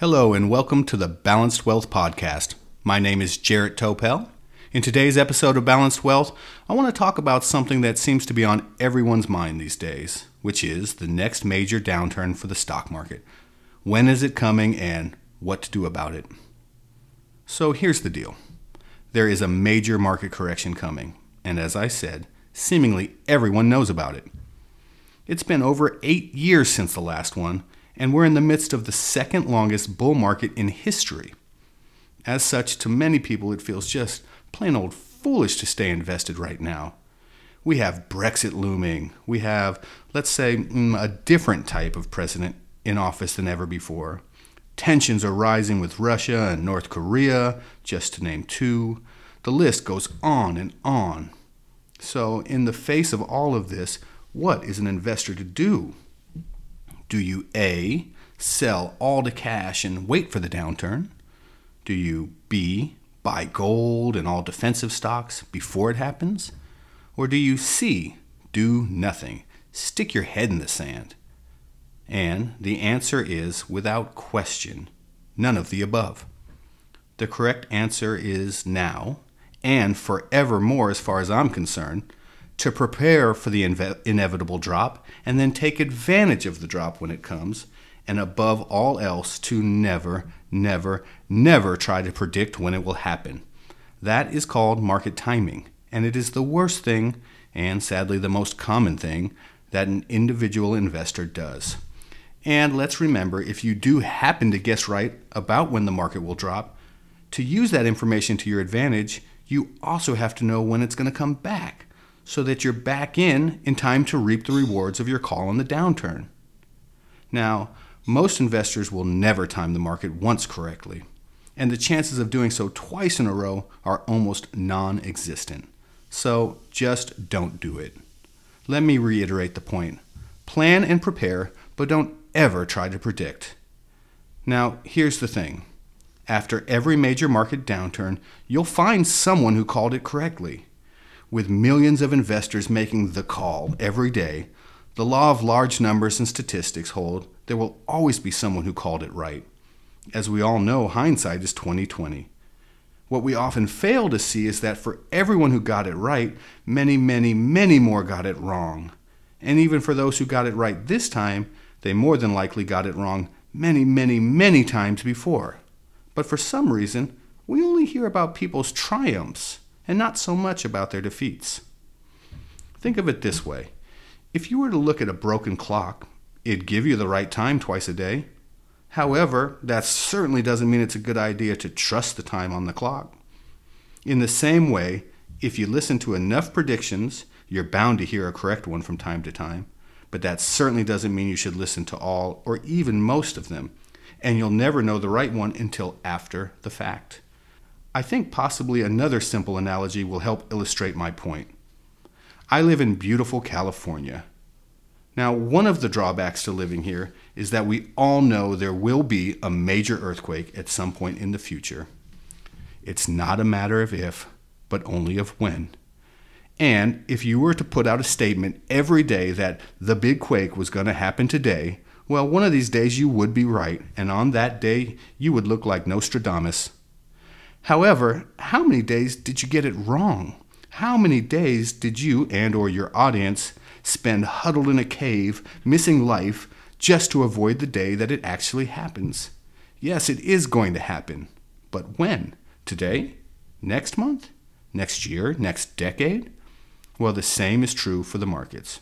Hello, and welcome to the Balanced Wealth Podcast. My name is Jarrett Topel. In today's episode of Balanced Wealth, I want to talk about something that seems to be on everyone's mind these days, which is the next major downturn for the stock market. When is it coming, and what to do about it? So here's the deal there is a major market correction coming, and as I said, seemingly everyone knows about it. It's been over eight years since the last one, and we're in the midst of the second longest bull market in history. As such, to many people, it feels just plain old foolish to stay invested right now. We have Brexit looming. We have, let's say, mm, a different type of president in office than ever before. Tensions are rising with Russia and North Korea, just to name two. The list goes on and on. So, in the face of all of this, what is an investor to do? Do you A, sell all to cash and wait for the downturn? Do you B, buy gold and all defensive stocks before it happens? Or do you C, do nothing, stick your head in the sand? And the answer is, without question, none of the above. The correct answer is now, and forevermore, as far as I'm concerned, to prepare for the inve- inevitable drop and then take advantage of the drop when it comes, and above all else, to never, never, never try to predict when it will happen. That is called market timing, and it is the worst thing, and sadly the most common thing, that an individual investor does. And let's remember if you do happen to guess right about when the market will drop, to use that information to your advantage, you also have to know when it's going to come back so that you're back in in time to reap the rewards of your call in the downturn. Now, most investors will never time the market once correctly, and the chances of doing so twice in a row are almost non existent. So just don't do it. Let me reiterate the point plan and prepare, but don't ever try to predict. Now, here's the thing after every major market downturn, you'll find someone who called it correctly. With millions of investors making the call every day, the law of large numbers and statistics hold there will always be someone who called it right. As we all know, hindsight is 2020. What we often fail to see is that for everyone who got it right, many, many, many more got it wrong. And even for those who got it right this time, they more than likely got it wrong many, many, many times before. But for some reason, we only hear about people's triumphs and not so much about their defeats. Think of it this way if you were to look at a broken clock, it'd give you the right time twice a day. However, that certainly doesn't mean it's a good idea to trust the time on the clock. In the same way, if you listen to enough predictions, you're bound to hear a correct one from time to time, but that certainly doesn't mean you should listen to all or even most of them, and you'll never know the right one until after the fact. I think possibly another simple analogy will help illustrate my point. I live in beautiful California. Now, one of the drawbacks to living here is that we all know there will be a major earthquake at some point in the future. It's not a matter of if, but only of when. And if you were to put out a statement every day that the big quake was going to happen today, well, one of these days you would be right, and on that day you would look like Nostradamus. However, how many days did you get it wrong? How many days did you and or your audience spend huddled in a cave, missing life, just to avoid the day that it actually happens? Yes, it is going to happen. But when? Today? Next month? Next year? Next decade? Well, the same is true for the markets.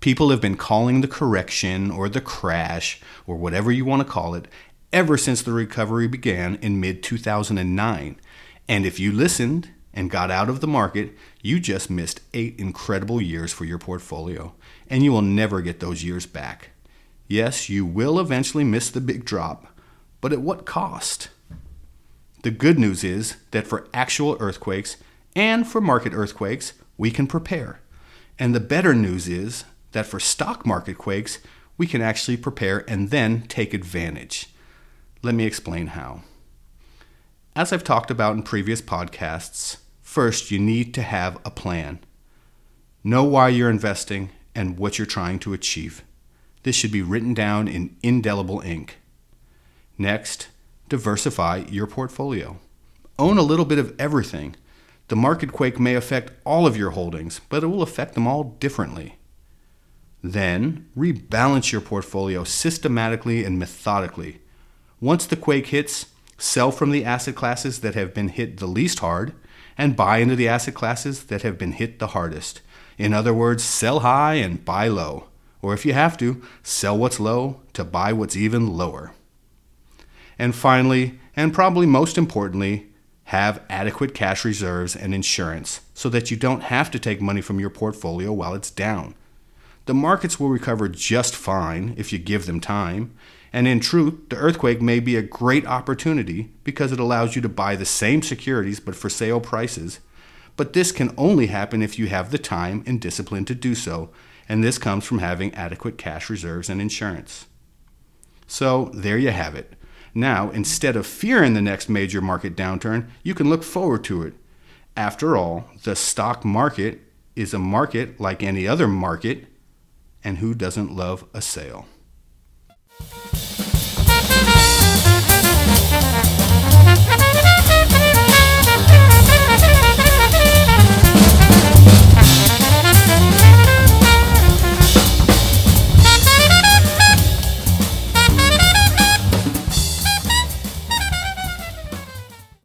People have been calling the correction or the crash or whatever you want to call it ever since the recovery began in mid 2009. And if you listened and got out of the market, you just missed eight incredible years for your portfolio, and you will never get those years back. Yes, you will eventually miss the big drop, but at what cost? The good news is that for actual earthquakes and for market earthquakes, we can prepare. And the better news is that for stock market quakes, we can actually prepare and then take advantage. Let me explain how. As I've talked about in previous podcasts, first you need to have a plan. Know why you're investing and what you're trying to achieve. This should be written down in indelible ink. Next, diversify your portfolio. Own a little bit of everything. The market quake may affect all of your holdings, but it will affect them all differently. Then, rebalance your portfolio systematically and methodically. Once the quake hits, sell from the asset classes that have been hit the least hard and buy into the asset classes that have been hit the hardest. In other words, sell high and buy low. Or if you have to, sell what's low to buy what's even lower. And finally, and probably most importantly, have adequate cash reserves and insurance so that you don't have to take money from your portfolio while it's down. The markets will recover just fine if you give them time, and in truth, the earthquake may be a great opportunity because it allows you to buy the same securities but for sale prices. But this can only happen if you have the time and discipline to do so, and this comes from having adequate cash reserves and insurance. So, there you have it. Now, instead of fearing the next major market downturn, you can look forward to it. After all, the stock market is a market like any other market, and who doesn't love a sale?